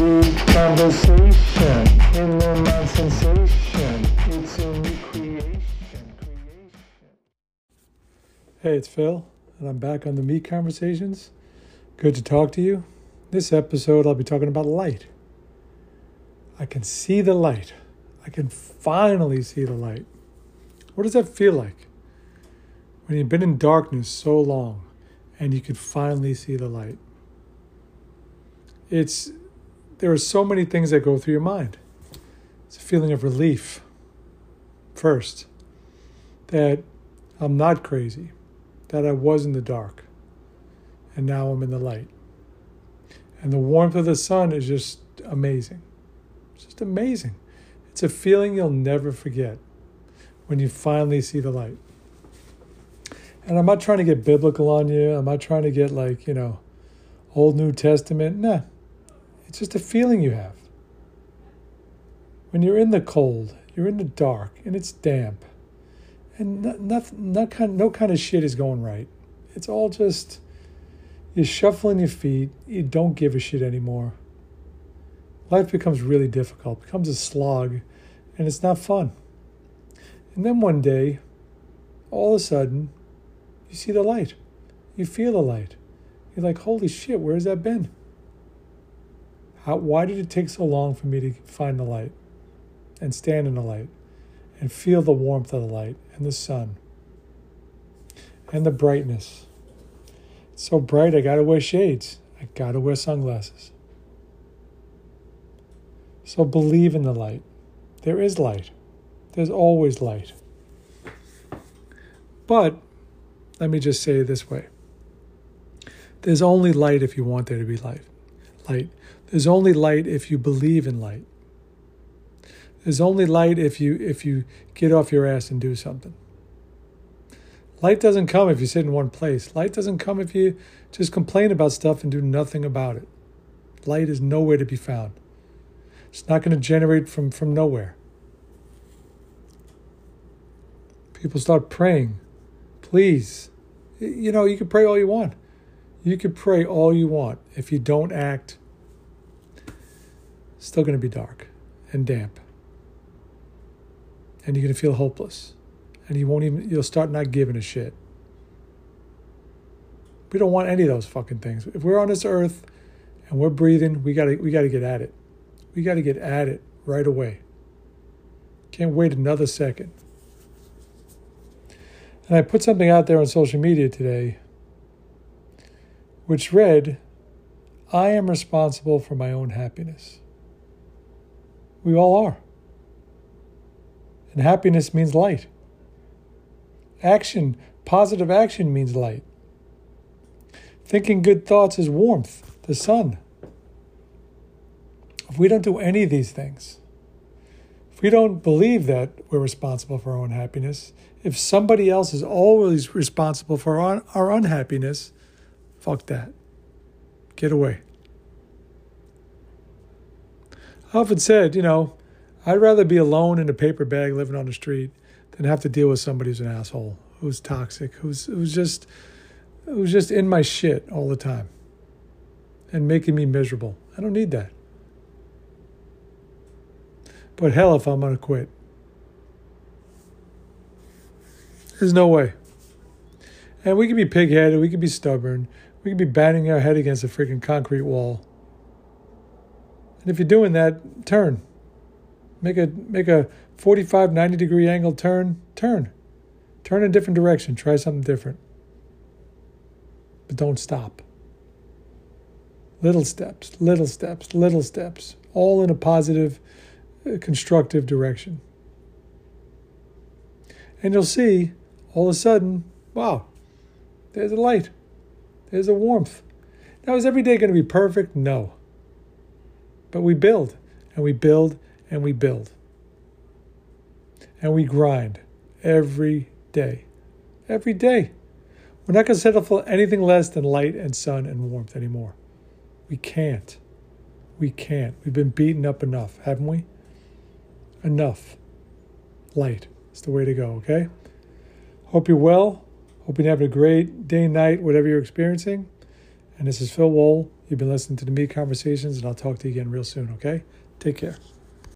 Hey, it's Phil, and I'm back on the Meat Conversations. Good to talk to you. This episode, I'll be talking about light. I can see the light. I can finally see the light. What does that feel like? When you've been in darkness so long and you can finally see the light. It's there are so many things that go through your mind. It's a feeling of relief. First, that I'm not crazy, that I was in the dark, and now I'm in the light. And the warmth of the sun is just amazing. It's just amazing. It's a feeling you'll never forget when you finally see the light. And I'm not trying to get biblical on you. I'm not trying to get like, you know, Old New Testament. Nah. It's just a feeling you have. When you're in the cold, you're in the dark, and it's damp, and not, not, not kind, no kind of shit is going right. It's all just you're shuffling your feet. You don't give a shit anymore. Life becomes really difficult, becomes a slog, and it's not fun. And then one day, all of a sudden, you see the light. You feel the light. You're like, holy shit, where's that been? How, why did it take so long for me to find the light and stand in the light and feel the warmth of the light and the sun and the brightness? It's so bright, I gotta wear shades. I gotta wear sunglasses. So believe in the light. There is light. There's always light. But let me just say it this way there's only light if you want there to be light. Light. There's only light if you believe in light. There's only light if you if you get off your ass and do something. Light doesn't come if you sit in one place. Light doesn't come if you just complain about stuff and do nothing about it. Light is nowhere to be found. It's not going to generate from, from nowhere. People start praying. Please. You know, you can pray all you want. You can pray all you want. If you don't act, it's still going to be dark and damp. And you're going to feel hopeless. And you won't even, you'll start not giving a shit. We don't want any of those fucking things. If we're on this earth and we're breathing, we gotta we gotta get at it. We gotta get at it right away. Can't wait another second. And I put something out there on social media today which read, I am responsible for my own happiness. We all are. And happiness means light. Action, positive action means light. Thinking good thoughts is warmth, the sun. If we don't do any of these things, if we don't believe that we're responsible for our own happiness, if somebody else is always responsible for our, our unhappiness, Fuck that. Get away. I often said, you know, I'd rather be alone in a paper bag living on the street than have to deal with somebody who's an asshole, who's toxic, who's who's just who's just in my shit all the time and making me miserable. I don't need that. But hell if I'm gonna quit. There's no way. And we can be pig-headed, we can be stubborn, we could be banging our head against a freaking concrete wall. And if you're doing that, turn. Make a make a 45 90 degree angle turn, turn. Turn in a different direction, try something different. But don't stop. Little steps, little steps, little steps, all in a positive, uh, constructive direction. And you'll see all of a sudden, wow, there's a light. There's a warmth. Now, is every day going to be perfect? No. But we build, and we build, and we build. And we grind every day. Every day. We're not going to settle for anything less than light and sun and warmth anymore. We can't. We can't. We've been beaten up enough, haven't we? Enough. Light is the way to go, okay? Hope you're well. Hope you're having a great day, night, whatever you're experiencing. And this is Phil Wool, You've been listening to the Me Conversations, and I'll talk to you again real soon, okay? Take care.